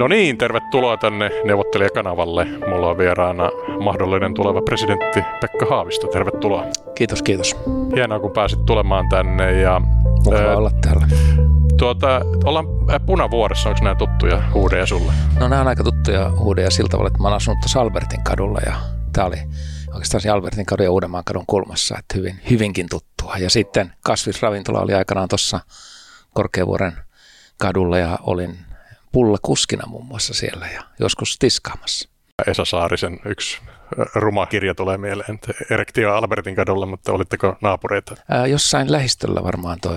No niin, tervetuloa tänne neuvottelijakanavalle. Mulla on vieraana mahdollinen tuleva presidentti Pekka Haavisto. Tervetuloa. Kiitos, kiitos. Hienoa, kun pääsit tulemaan tänne. Ja, Mukava ää, olla täällä. Tuota, ollaan punavuoressa, onko nämä tuttuja huudeja sulle? No nämä on aika tuttuja huudeja siltä tavalla, että mä oon asunut tuossa Albertin kadulla ja tämä oli oikeastaan se Albertin kadun ja Uudenmaan kadun kulmassa, että hyvin, hyvinkin tuttua. Ja sitten kasvisravintola oli aikanaan tuossa Korkeavuoren kadulla ja olin pulla kuskina muun muassa siellä ja joskus tiskaamassa. Esa Saarisen yksi ruma kirja tulee mieleen, Erektio Albertin kadulla, mutta olitteko naapureita? Ää, jossain lähistöllä varmaan tuo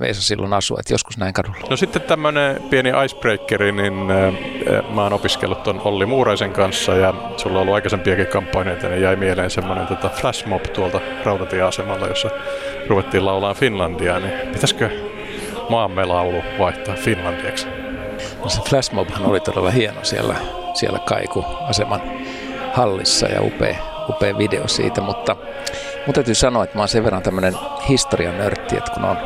Veesa silloin asui, että joskus näin kadulla. No sitten tämmöinen pieni icebreakeri, niin äh, mä oon opiskellut ton Olli Muuraisen kanssa ja sulla on ollut aikaisempiakin kampanjoita, niin jäi mieleen semmoinen tota flashmob tuolta rautatieasemalla, jossa ruvettiin laulaa Finlandia, niin pitäisikö maamme laulu vaihtaa Finlandiaksi? Se flashmobhan oli todella hieno siellä, siellä Kaiku-aseman hallissa ja upea, upea video siitä, mutta mutta täytyy sanoa, että mä oon sen verran tämmöinen historian nörtti, että kun on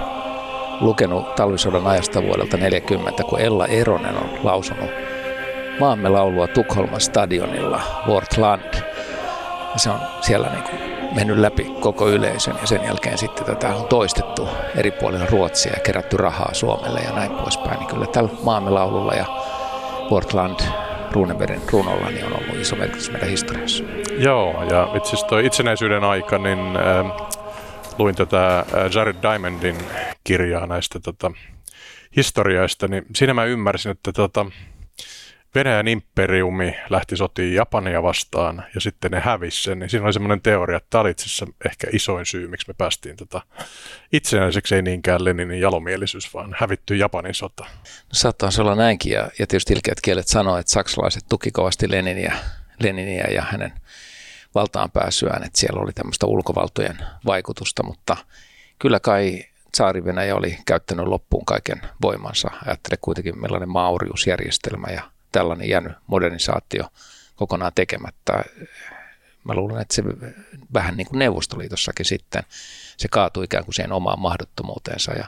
lukenut talvisodan ajasta vuodelta 40, kun Ella Eronen on lausunut maamme laulua Tukholman stadionilla, Wortland. Se on siellä niin kuin mennyt läpi koko yleisön ja sen jälkeen sitten tätä on toistettu eri puolilla Ruotsia ja kerätty rahaa Suomelle ja näin poispäin. Niin kyllä tällä maamme laululla ja Wortland Runebergin runolla niin on ollut iso merkitys meidän historiassa. Joo, ja itse asiassa itsenäisyyden aika, niin äh, luin tätä äh, Jared Diamondin kirjaa näistä tota, historioista, niin siinä mä ymmärsin, että tota, Venäjän imperiumi lähti sotiin Japania vastaan ja sitten ne hävisi sen, niin siinä oli semmoinen teoria, että tämä oli itse ehkä isoin syy, miksi me päästiin tota itsenäiseksi, ei niinkään Leninin jalomielisyys, vaan hävitty Japanin sota. No, saattaa olla näinkin ja, ja tietysti ilkeät kielet sanoo, että saksalaiset tuki kovasti Leniniä, Leniniä ja hänen valtaan pääsyään, että siellä oli tämmöistä ulkovaltojen vaikutusta, mutta kyllä kai Saari Venäjä oli käyttänyt loppuun kaiken voimansa. Ajattele kuitenkin millainen mauriusjärjestelmä ja tällainen jäänyt modernisaatio kokonaan tekemättä. Mä luulen, että se vähän niin kuin Neuvostoliitossakin sitten, se kaatui ikään kuin siihen omaan mahdottomuuteensa ja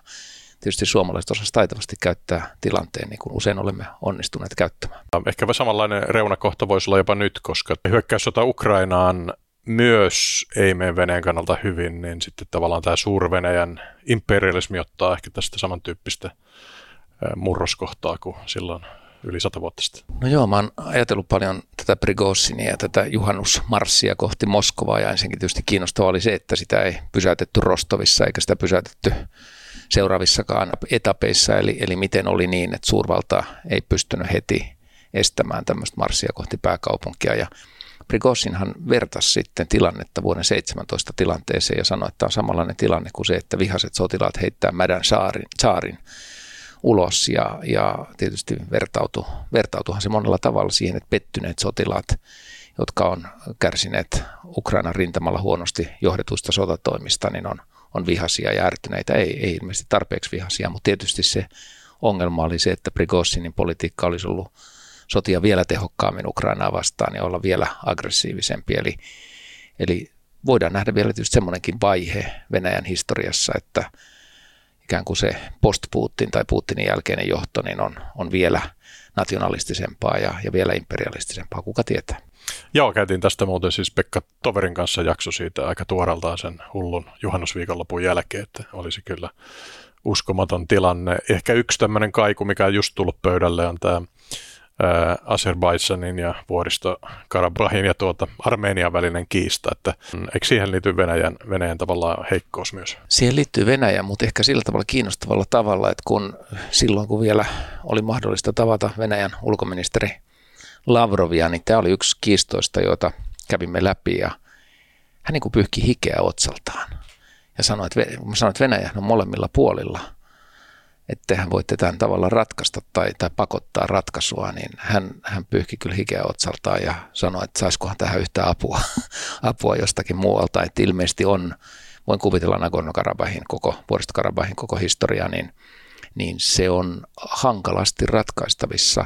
tietysti suomalaiset osasivat taitavasti käyttää tilanteen, niin kuin usein olemme onnistuneet käyttämään. Ehkä samanlainen reunakohta voisi olla jopa nyt, koska hyökkäyssota Ukrainaan myös ei mene Venäjän kannalta hyvin, niin sitten tavallaan tämä suur-Venäjän imperialismi ottaa ehkä tästä samantyyppistä murroskohtaa kuin silloin yli sata vuotta sitten? No joo, mä oon ajatellut paljon tätä Prigosinia ja tätä juhannusmarssia kohti Moskovaa ja ensinnäkin tietysti kiinnostavaa oli se, että sitä ei pysäytetty Rostovissa eikä sitä pysäytetty seuraavissakaan etapeissa, eli, eli miten oli niin, että suurvalta ei pystynyt heti estämään tämmöistä marssia kohti pääkaupunkia ja Prigosinhan vertasi sitten tilannetta vuoden 17 tilanteeseen ja sanoi, että tämä on samanlainen tilanne kuin se, että vihaset sotilaat heittää mädän saarin, saarin ulos ja, ja tietysti vertautu, vertautuhan se monella tavalla siihen, että pettyneet sotilaat, jotka on kärsineet Ukrainan rintamalla huonosti johdetuista sotatoimista, niin on, on vihaisia ja ärtyneitä. Ei, ei ilmeisesti tarpeeksi vihaisia, mutta tietysti se ongelma oli se, että Prigozhinin politiikka olisi ollut sotia vielä tehokkaammin Ukrainaa vastaan ja olla vielä aggressiivisempi. Eli, eli voidaan nähdä vielä tietysti semmoinenkin vaihe Venäjän historiassa, että ikään kuin se post-Putin tai Putinin jälkeinen johto niin on, on vielä nationalistisempaa ja, ja vielä imperialistisempaa, kuka tietää. Joo, käytiin tästä muuten siis Pekka Toverin kanssa jakso siitä aika tuoreltaan sen hullun juhannusviikonlopun jälkeen, että olisi kyllä uskomaton tilanne. Ehkä yksi tämmöinen kaiku, mikä on just tullut pöydälle, on tämä Azerbaidsanin ja vuoristo Karabahin ja tuota Armenian välinen kiista, että mm, eikö siihen liity Venäjän, Venäjän tavallaan heikkous myös? Siihen liittyy Venäjä, mutta ehkä sillä tavalla kiinnostavalla tavalla, että kun silloin kun vielä oli mahdollista tavata Venäjän ulkoministeri Lavrovia, niin tämä oli yksi kiistoista, joita kävimme läpi ja hän niin kuin pyyhki hikeä otsaltaan ja sanoi, että, sanoin, että Venäjä on molemmilla puolilla – että hän voitte tämän tavalla ratkaista tai, tai pakottaa ratkaisua, niin hän, hän pyyhki kyllä hikeä otsaltaan ja sanoi, että saisikohan tähän yhtä apua, apua jostakin muualta. Että ilmeisesti on, voin kuvitella Nagorno-Karabahin koko, Vuoristo-Karabahin koko historia, niin, niin se on hankalasti ratkaistavissa.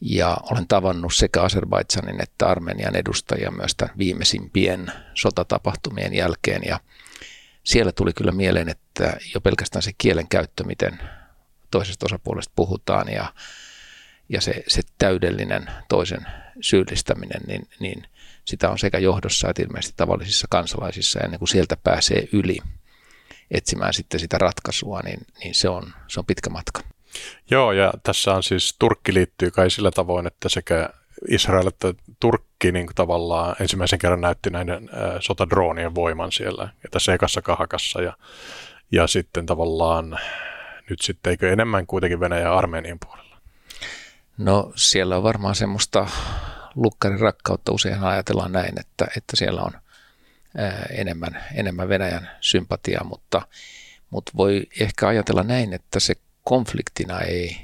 Ja olen tavannut sekä Azerbaidsanin että Armenian edustajia myös tämän viimeisimpien sotatapahtumien jälkeen. Ja siellä tuli kyllä mieleen, että jo pelkästään se kielen käyttö, miten toisesta osapuolesta puhutaan ja, ja se, se täydellinen toisen syyllistäminen, niin, niin sitä on sekä johdossa että ilmeisesti tavallisissa kansalaisissa, ennen kuin sieltä pääsee yli etsimään sitten sitä ratkaisua, niin, niin se, on, se on pitkä matka. Joo, ja tässä on siis Turkki liittyy kai sillä tavoin, että sekä Israel että Turkki niin tavallaan ensimmäisen kerran näytti näiden äh, sotadroonien voiman siellä ja tässä ekassa kahakassa ja, ja sitten tavallaan nyt sitten eikö enemmän kuitenkin Venäjä ja Armenian puolella? No siellä on varmaan semmoista lukkarin rakkautta. Usein ajatellaan näin, että, että siellä on enemmän, enemmän Venäjän sympatiaa, mutta, mutta voi ehkä ajatella näin, että se konfliktina ei,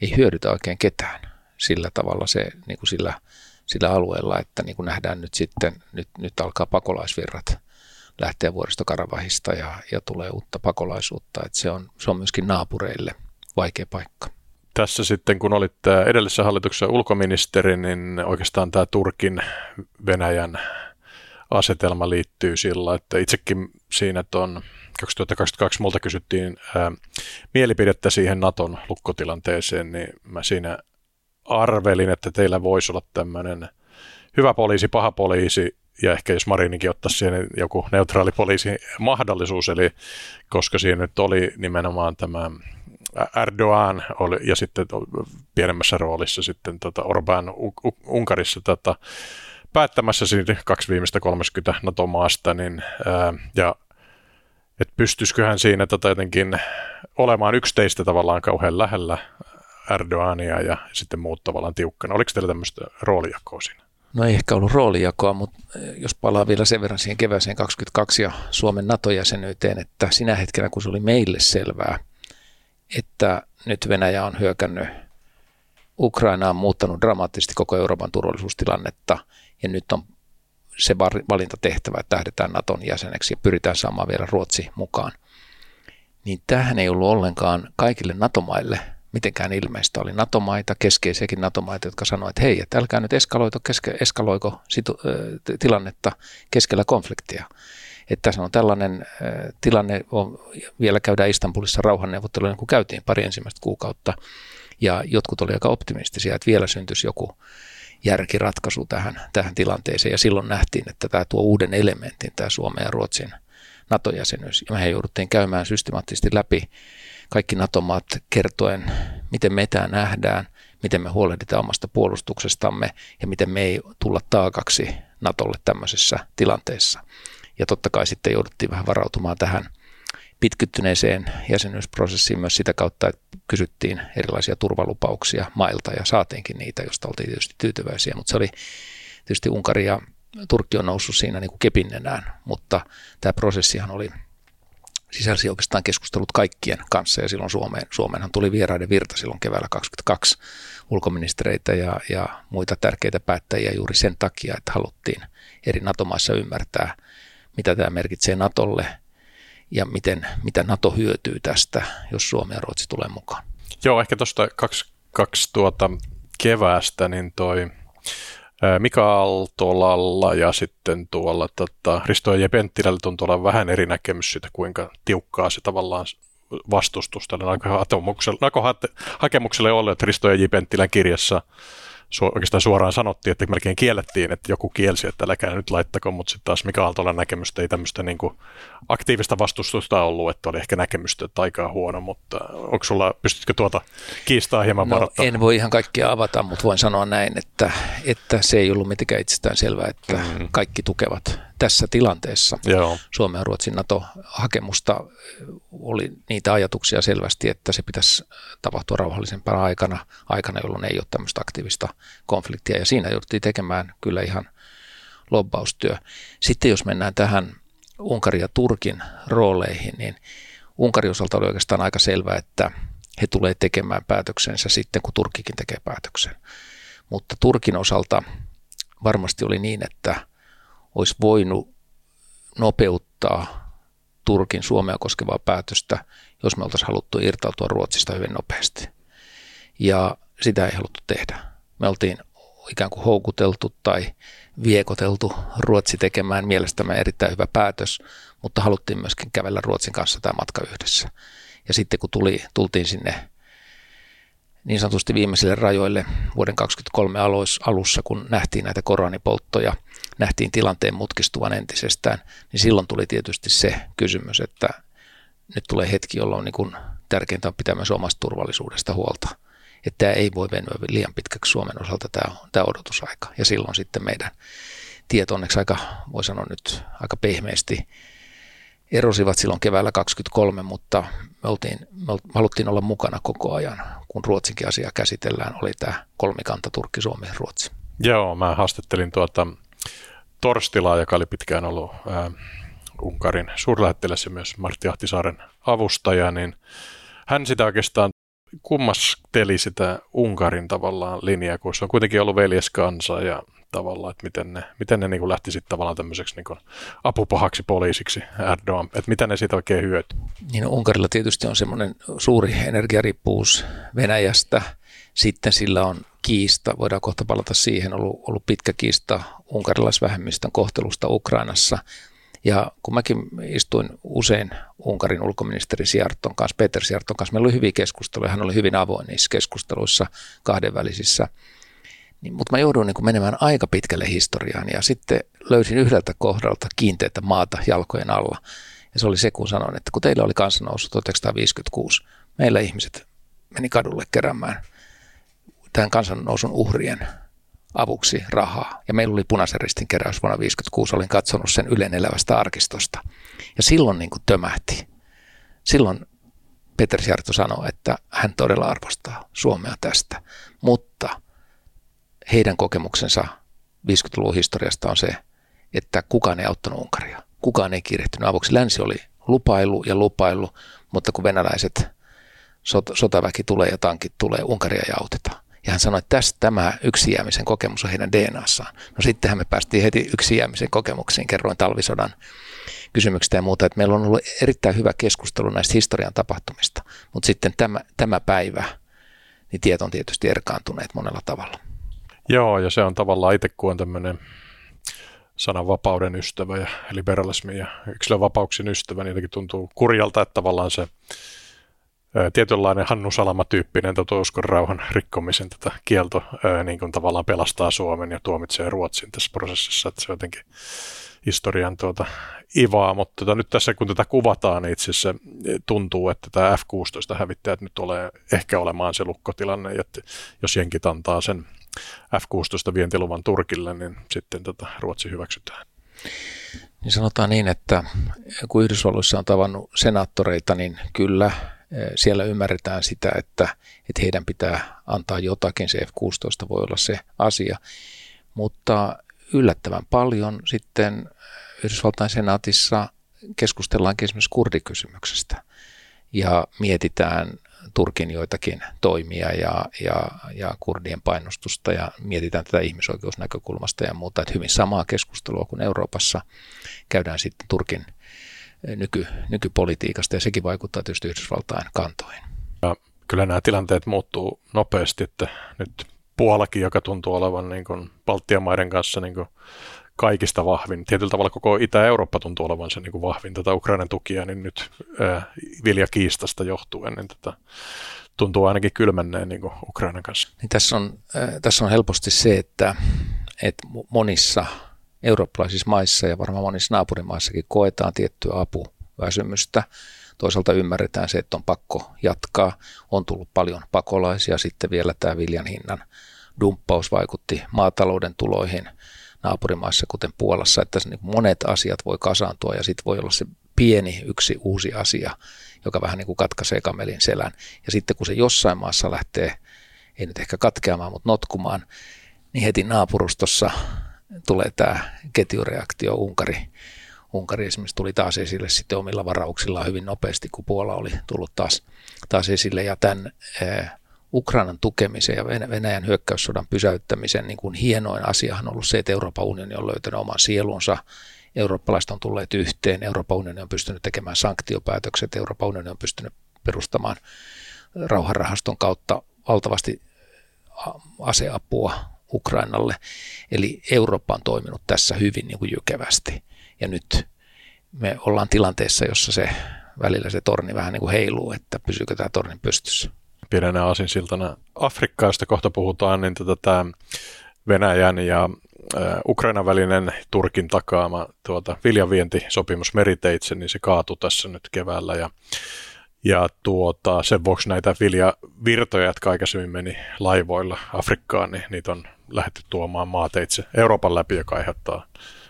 ei hyödytä oikein ketään sillä tavalla se, niin kuin sillä, sillä alueella, että niin kuin nähdään nyt sitten, nyt, nyt alkaa pakolaisvirrat lähteä vuodesta Karavahista ja, ja tulee uutta pakolaisuutta, että se on, se on myöskin naapureille vaikea paikka. Tässä sitten, kun olit edellisessä hallituksessa ulkoministeri, niin oikeastaan tämä Turkin Venäjän asetelma liittyy sillä, että itsekin siinä tuon 2022 multa kysyttiin ää, mielipidettä siihen Naton lukkotilanteeseen, niin mä siinä arvelin, että teillä voisi olla tämmöinen hyvä poliisi, paha poliisi ja ehkä jos Marininkin ottaisi siihen joku neutraali poliisi mahdollisuus, eli koska siinä nyt oli nimenomaan tämä Erdogan oli, ja sitten pienemmässä roolissa sitten tota Orban Unkarissa tota, päättämässä siitä kaksi viimeistä 30 NATO-maasta, niin, ää, ja että pystyisiköhän siinä tota jotenkin olemaan yksi teistä tavallaan kauhean lähellä Erdogania ja sitten muut tavallaan tiukkana. Oliko teillä tämmöistä roolijakoa siinä? No ei ehkä ollut roolijakoa, mutta eh, jos palaa vielä sen verran siihen kevääseen 22 ja Suomen NATO-jäsenyyteen, että sinä hetkenä kun se oli meille selvää, että nyt Venäjä on hyökännyt Ukrainaan, muuttanut dramaattisesti koko Euroopan turvallisuustilannetta ja nyt on se valinta tehtävä, että lähdetään Naton jäseneksi ja pyritään saamaan vielä Ruotsi mukaan. Niin tähän ei ollut ollenkaan kaikille NATO-maille mitenkään ilmeistä. Oli NATO-maita, keskeisiäkin NATO-maita, jotka sanoivat, että hei, että älkää nyt eskaloito, keske, eskaloiko situ, äh, tilannetta keskellä konfliktia. Että tässä on tällainen äh, tilanne, on, vielä käydään Istanbulissa rauhanneuvotteluja, kun käytiin pari ensimmäistä kuukautta, ja jotkut olivat aika optimistisia, että vielä syntyisi joku järkiratkaisu tähän, tähän tilanteeseen, ja silloin nähtiin, että tämä tuo uuden elementin, tämä Suomen ja Ruotsin NATO-jäsenyys, ja mehän jouduttiin käymään systemaattisesti läpi kaikki NATO-maat kertoen, miten me tämä nähdään, miten me huolehditaan omasta puolustuksestamme ja miten me ei tulla taakaksi NATOlle tämmöisessä tilanteessa. Ja totta kai sitten jouduttiin vähän varautumaan tähän pitkittyneeseen jäsenyysprosessiin myös sitä kautta, että kysyttiin erilaisia turvalupauksia mailta ja saatiinkin niitä, joista oltiin tietysti tyytyväisiä, mutta se oli tietysti Unkari ja Turkki on noussut siinä niin kuin kepinnenään, mutta tämä prosessihan oli sisälsi oikeastaan keskustelut kaikkien kanssa ja silloin Suomeen, Suomeenhan tuli vieraiden virta silloin keväällä 2022 ulkoministereitä ja, ja muita tärkeitä päättäjiä juuri sen takia, että haluttiin eri NATO-maissa ymmärtää, mitä tämä merkitsee NATOlle ja miten, mitä NATO hyötyy tästä, jos Suomi ja Ruotsi tulee mukaan. Joo, ehkä tuosta kaksi, kaksi tuota keväästä, niin toi Mika Aaltolalla ja sitten tuolla tota, Risto ja Penttilällä tuntuu olla vähän eri näkemys siitä, kuinka tiukkaa se tavallaan vastustus tälle hakemukselle oli, että Risto ja Penttilän kirjassa su- oikeastaan suoraan sanottiin, että melkein kiellettiin, että joku kielsi, että älkää nyt laittako, mutta sitten taas Mika Aaltolan näkemystä ei tämmöistä niin kuin aktiivista vastustusta ollut, että oli ehkä näkemystä, että aika on huono, mutta onko sulla, pystytkö tuota kiistaa hieman no, En voi ihan kaikkia avata, mutta voin sanoa näin, että, että se ei ollut mitenkään itsestään selvää, että mm. kaikki tukevat tässä tilanteessa Joo. Suomen ja Ruotsin NATO-hakemusta oli niitä ajatuksia selvästi, että se pitäisi tapahtua rauhallisempana aikana, aikana jolloin ei ole tämmöistä aktiivista konfliktia. Ja siinä jouduttiin tekemään kyllä ihan lobbaustyö. Sitten jos mennään tähän Unkarin ja Turkin rooleihin, niin Unkarin osalta oli oikeastaan aika selvää, että he tulee tekemään päätöksensä sitten, kun Turkkikin tekee päätöksen. Mutta Turkin osalta varmasti oli niin, että olisi voinut nopeuttaa Turkin Suomea koskevaa päätöstä, jos me oltaisiin haluttu irtautua Ruotsista hyvin nopeasti. Ja sitä ei haluttu tehdä. Me oltiin ikään kuin houkuteltu tai viekoteltu Ruotsi tekemään mielestämme erittäin hyvä päätös, mutta haluttiin myöskin kävellä Ruotsin kanssa tämä matka yhdessä. Ja sitten kun tuli, tultiin sinne niin sanotusti viimeisille rajoille vuoden 2023 alussa, kun nähtiin näitä koronipolttoja, nähtiin tilanteen mutkistuvan entisestään, niin silloin tuli tietysti se kysymys, että nyt tulee hetki, jolloin niin kuin tärkeintä on pitää myös omasta turvallisuudesta huolta. Että tämä ei voi venyä liian pitkäksi Suomen osalta tämä, tämä odotusaika. Ja silloin sitten meidän tiet onneksi aika, voi sanoa nyt aika pehmeästi erosivat silloin keväällä 2023, mutta me, oltiin, me haluttiin olla mukana koko ajan, kun Ruotsinkin asia käsitellään, oli tämä kolmikanta Turkki, Suomi, Ruotsi. Joo, mä haastattelin tuota Torstilaa, joka oli pitkään ollut ää, Unkarin suurlähettiläs ja myös Martti Ahtisaaren avustaja, niin hän sitä oikeastaan kummasteli sitä Unkarin tavallaan linjaa, kun se on kuitenkin ollut veljeskansa ja tavallaan, että miten ne, miten ne niin kuin lähti sitten tavallaan tämmöiseksi niin kuin apupahaksi poliisiksi Erdogan, että mitä ne siitä oikein hyötyy? Niin no, Unkarilla tietysti on semmoinen suuri energiariippuus Venäjästä, sitten sillä on kiista, voidaan kohta palata siihen, ollut, ollut pitkä kiista unkarilaisvähemmistön kohtelusta Ukrainassa. Ja kun mäkin istuin usein Unkarin ulkoministeri Siarton kanssa, Peter Siarton kanssa, meillä oli hyviä keskusteluja, hän oli hyvin avoin niissä keskusteluissa kahdenvälisissä niin, mutta mä joudun niin menemään aika pitkälle historiaan ja sitten löysin yhdeltä kohdalta kiinteitä maata jalkojen alla. Ja se oli se, kun sanoin, että kun teillä oli kansannousu 1956, meillä ihmiset meni kadulle keräämään tämän kansannousun uhrien avuksi rahaa. Ja meillä oli punaisen ristin keräys vuonna 1956, olin katsonut sen Ylen elävästä arkistosta. Ja silloin niin kuin tömähti. Silloin Peter Sjarto sanoi, että hän todella arvostaa Suomea tästä, mutta – heidän kokemuksensa 50-luvun historiasta on se, että kukaan ei auttanut Unkaria. Kukaan ei kiirehtynyt avuksi. Länsi oli lupailu ja lupailu, mutta kun venäläiset sot, sotaväki tulee ja tankit tulee, Unkaria ei auteta. Ja hän sanoi, että tästä tämä yksi jäämisen kokemus on heidän DNAssaan. No sittenhän me päästiin heti yksi jäämisen kokemuksiin, kerroin talvisodan kysymyksistä ja muuta, että meillä on ollut erittäin hyvä keskustelu näistä historian tapahtumista, mutta sitten tämä, tämä päivä, niin tieto on tietysti erkaantuneet monella tavalla. Joo, ja se on tavallaan itse kuin on tämmöinen sananvapauden ystävä ja liberalismi ja yksilönvapauksien ystävä, niin jotenkin tuntuu kurjalta, että tavallaan se ää, tietynlainen Hannu Salama-tyyppinen uskon rauhan rikkomisen tätä kielto ää, niin kuin tavallaan pelastaa Suomen ja tuomitsee Ruotsin tässä prosessissa, että se jotenkin historian tuota, ivaa, mutta tota, nyt tässä kun tätä kuvataan, niin itse asiassa tuntuu, että tämä F-16 hävittäjät nyt tulee ehkä olemaan se lukkotilanne, että jos jenkit antaa sen F-16 vientiluvan Turkille, niin sitten tota Ruotsi hyväksytään. Niin sanotaan niin, että kun Yhdysvalloissa on tavannut senaattoreita, niin kyllä eh, siellä ymmärretään sitä, että, että heidän pitää antaa jotakin. Se F-16 voi olla se asia. Mutta yllättävän paljon sitten Yhdysvaltain senaatissa keskustellaankin esimerkiksi kurdikysymyksestä ja mietitään Turkin joitakin toimia ja, ja, ja kurdien painostusta ja mietitään tätä ihmisoikeusnäkökulmasta ja muuta. Että hyvin samaa keskustelua kuin Euroopassa käydään sitten Turkin nyky, nykypolitiikasta ja sekin vaikuttaa tietysti Yhdysvaltain kantoihin. Ja kyllä nämä tilanteet muuttuu nopeasti, että nyt Puolakin, joka tuntuu olevan niin kuin Baltian maiden kanssa niin kuin kaikista vahvin. Tietyllä tavalla koko Itä-Eurooppa tuntuu olevan se niin kuin vahvin tätä Ukrainan tukia, niin nyt ää, viljakiistasta johtuen, niin tätä tuntuu ainakin kylmänneen niin kuin Ukrainan kanssa. Niin tässä, on, äh, tässä on helposti se, että, että monissa eurooppalaisissa maissa ja varmaan monissa naapurimaissakin koetaan tiettyä apuväsymystä. Toisaalta ymmärretään se, että on pakko jatkaa. On tullut paljon pakolaisia. Sitten vielä tämä viljan hinnan dumppaus vaikutti maatalouden tuloihin naapurimaissa, kuten Puolassa, että niin monet asiat voi kasaantua ja sitten voi olla se pieni yksi uusi asia, joka vähän niin kuin katkaisee kamelin selän. Ja sitten kun se jossain maassa lähtee, ei nyt ehkä katkeamaan, mutta notkumaan, niin heti naapurustossa tulee tämä ketjureaktio Unkari. Unkari esimerkiksi tuli taas esille sitten omilla varauksillaan hyvin nopeasti, kun Puola oli tullut taas, taas esille. Ja tämän Ukrainan tukemisen ja Venäjän hyökkäyssodan pysäyttämisen niin kuin hienoin asiahan on ollut se, että Euroopan unioni on löytänyt oman sielunsa. Eurooppalaiset on tulleet yhteen, Euroopan unioni on pystynyt tekemään sanktiopäätökset, Euroopan unioni on pystynyt perustamaan rauhanrahaston kautta valtavasti aseapua Ukrainalle. Eli Eurooppa on toiminut tässä hyvin niin kuin jykevästi. Ja nyt me ollaan tilanteessa, jossa se välillä se torni vähän niin kuin heiluu, että pysyykö tämä torni pystyssä pienenä asinsiltana Afrikkaa, josta kohta puhutaan, niin tota, tämä Venäjän ja Ukrainan välinen Turkin takaama tuota, viljavientisopimus meriteitse, niin se kaatui tässä nyt keväällä ja, ja tuota, sen vuoksi näitä viljavirtoja, jotka aikaisemmin meni laivoilla Afrikkaan, niin niitä on lähdetty tuomaan maateitse Euroopan läpi, joka aiheuttaa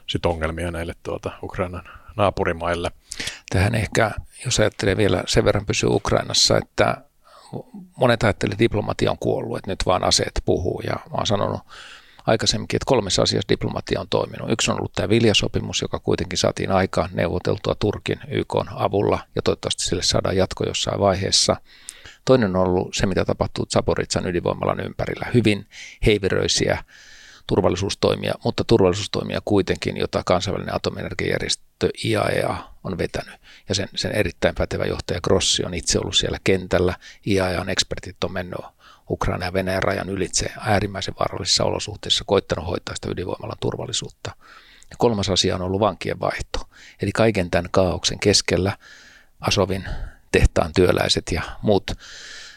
sit ongelmia näille tuota, Ukrainan naapurimaille. Tähän ehkä, jos ajattelee vielä sen verran pysyä Ukrainassa, että monet ajattelivat, että diplomatia on kuollut, että nyt vaan aseet puhuu. Ja mä oon sanonut aikaisemminkin, että kolmessa asiassa diplomatia on toiminut. Yksi on ollut tämä viljasopimus, joka kuitenkin saatiin aikaan neuvoteltua Turkin YK avulla ja toivottavasti sille saadaan jatko jossain vaiheessa. Toinen on ollut se, mitä tapahtuu Zaporitsan ydinvoimalan ympärillä. Hyvin heiveröisiä turvallisuustoimia, mutta turvallisuustoimia kuitenkin, jota kansainvälinen atomienergiajärjestö IAEA on vetänyt. Ja sen, sen erittäin pätevä johtaja Grossi on itse ollut siellä kentällä. IAEAn ekspertit on mennyt Ukraina ja Venäjän rajan ylitse äärimmäisen vaarallisissa olosuhteissa koittanut hoitaa sitä ydinvoimalan turvallisuutta. Ja kolmas asia on ollut vankien vaihto. Eli kaiken tämän kaauksen keskellä Asovin tehtaan työläiset ja muut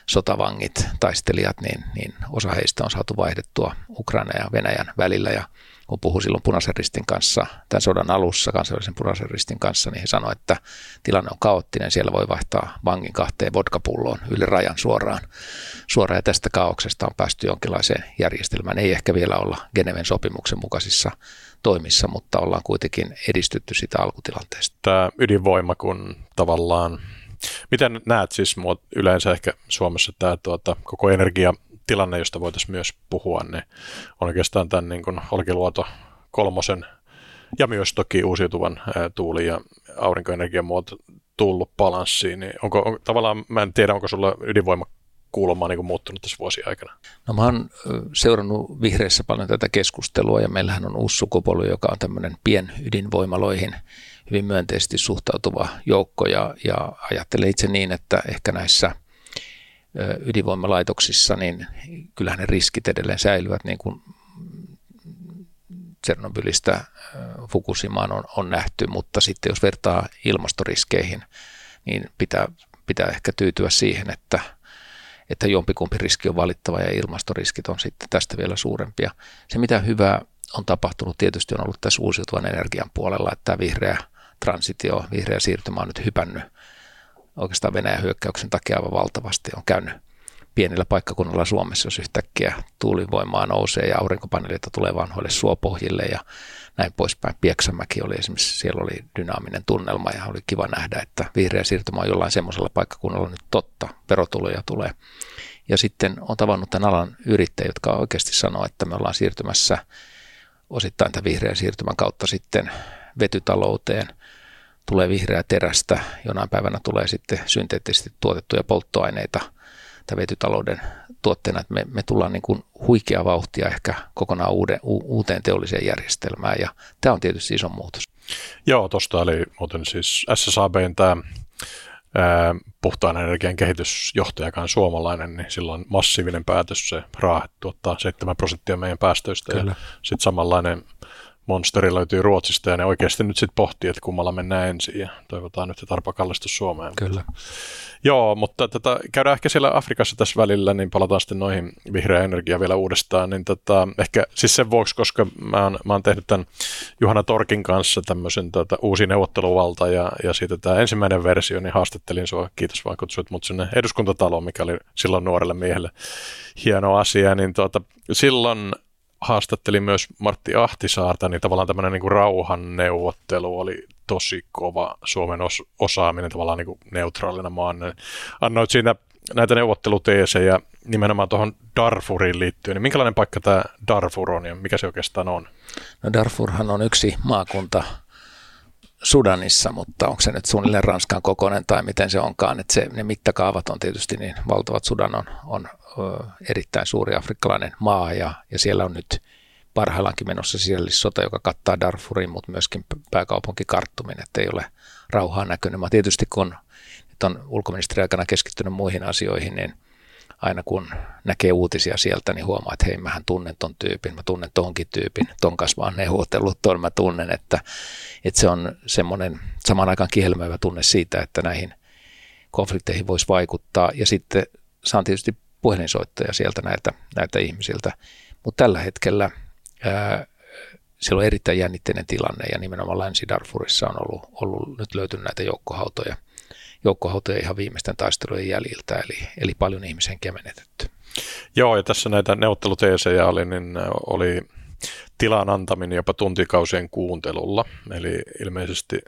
sotavangit, taistelijat, niin, niin osa heistä on saatu vaihdettua Ukraina ja Venäjän välillä. Ja kun puhui silloin punaisen ristin kanssa, tämän sodan alussa kansainvälisen punaisen ristin kanssa, niin he sanoivat, että tilanne on kaoottinen, siellä voi vaihtaa vangin kahteen vodkapulloon yli rajan suoraan. suoraan ja tästä kaauksesta on päästy jonkinlaiseen järjestelmään. Ei ehkä vielä olla Geneven sopimuksen mukaisissa toimissa, mutta ollaan kuitenkin edistytty sitä alkutilanteesta. Tämä ydinvoima, kun tavallaan Miten näet siis yleensä ehkä Suomessa tämä tuota, koko energiatilanne, josta voitaisiin myös puhua, niin on oikeastaan tämän niin kuin Olkiluoto kolmosen ja myös toki uusiutuvan ää, tuuli- ja aurinkoenergian muoto tullut balanssiin, niin onko, on, tavallaan, mä en tiedä, onko sulla ydinvoima kuuloma niin muuttunut tässä vuosien aikana? No mä oon seurannut vihreissä paljon tätä keskustelua ja meillähän on uusi sukupolvi, joka on tämmöinen pien ydinvoimaloihin hyvin myönteisesti suhtautuva joukko ja, ja ajattelen itse niin, että ehkä näissä ydinvoimalaitoksissa, niin kyllähän ne riskit edelleen säilyvät niin kuin Tsernobylistä Fukushimaan on, on nähty, mutta sitten jos vertaa ilmastoriskeihin, niin pitää, pitää ehkä tyytyä siihen, että, että jompikumpi riski on valittava ja ilmastoriskit on sitten tästä vielä suurempia. Se mitä hyvää on tapahtunut tietysti on ollut tässä uusiutuvan energian puolella, että tämä vihreä transitio, vihreä siirtymä on nyt hypännyt oikeastaan Venäjän hyökkäyksen takia aivan valtavasti. On käynyt pienellä paikkakunnalla Suomessa, jos yhtäkkiä tuulivoimaa nousee ja aurinkopaneelita tulee vanhoille suopohjille ja näin poispäin. Pieksämäki oli esimerkiksi, siellä oli dynaaminen tunnelma ja oli kiva nähdä, että vihreä siirtymä on jollain semmoisella paikkakunnalla nyt totta, verotuloja tulee. Ja sitten on tavannut tämän alan yrittäjiä, jotka oikeasti sanoo, että me ollaan siirtymässä osittain tämän vihreän siirtymän kautta sitten vetytalouteen, tulee vihreää terästä, jonain päivänä tulee sitten synteettisesti tuotettuja polttoaineita tämän vetytalouden tuotteena, että me, me tullaan niin kuin huikea vauhtia ehkä kokonaan uuden, u, uuteen teolliseen järjestelmään ja tämä on tietysti iso muutos. Joo, tuosta oli muuten siis SSABn tämä ää, puhtaan energian kehitysjohtaja, joka on suomalainen, niin silloin massiivinen päätös se raahet tuottaa 7 prosenttia meidän päästöistä Kyllä. ja sitten samanlainen monsteri löytyy Ruotsista ja ne oikeasti nyt sitten pohtii, että kummalla mennään ensin ja toivotaan nyt, että arpa kallistus Suomeen. Kyllä. Joo, mutta tota, käydään ehkä siellä Afrikassa tässä välillä, niin palataan sitten noihin vihreä energia vielä uudestaan. Niin tota, ehkä siis sen vuoksi, koska mä oon, mä oon tehnyt tämän Juhana Torkin kanssa tämmöisen tota, uusi neuvotteluvalta ja, ja siitä tämä ensimmäinen versio, niin haastattelin sua, kiitos vaan kutsuit mut sinne eduskuntataloon, mikä oli silloin nuorelle miehelle hieno asia, niin tota, silloin haastattelin myös Martti Ahtisaarta, niin tavallaan tämmöinen niin rauhanneuvottelu oli tosi kova Suomen os- osaaminen tavallaan niin kuin neutraalina maan. Annoit siinä näitä neuvotteluteesejä nimenomaan tuohon Darfuriin liittyen. Niin minkälainen paikka tämä Darfur on ja mikä se oikeastaan on? No Darfurhan on yksi maakunta Sudanissa, mutta onko se nyt suunnilleen Ranskan kokoinen tai miten se onkaan. Että se, ne mittakaavat on tietysti niin valtavat. Sudan on, on erittäin suuri afrikkalainen maa ja, ja siellä on nyt parhaillaankin menossa sisällissota, joka kattaa Darfurin, mutta myöskin pääkaupunki Karttumin, että ei ole rauhaa näkynyt. Mä tietysti kun on ulkoministeri aikana keskittynyt muihin asioihin, niin aina kun näkee uutisia sieltä, niin huomaa, että hei, mähän tunnen ton tyypin, mä tunnen tonkin tyypin, ton kanssa mä oon neuvotellut, ton mä tunnen, että, että se on semmoinen samaan aikaan kihelmöivä tunne siitä, että näihin konflikteihin voisi vaikuttaa. Ja sitten saan tietysti puhelinsoittoja sieltä näiltä, näiltä ihmisiltä, mutta tällä hetkellä ää, siellä on erittäin jännitteinen tilanne ja nimenomaan Länsi-Darfurissa on ollut, ollut nyt löytynyt näitä joukkohautoja, joukkohautoja ihan viimeisten taistelujen jäljiltä, eli, eli paljon ihmishenkiä menetetty. Joo, ja tässä näitä neuvotteluteesejä oli, niin oli tilan antaminen jopa tuntikausien kuuntelulla, eli ilmeisesti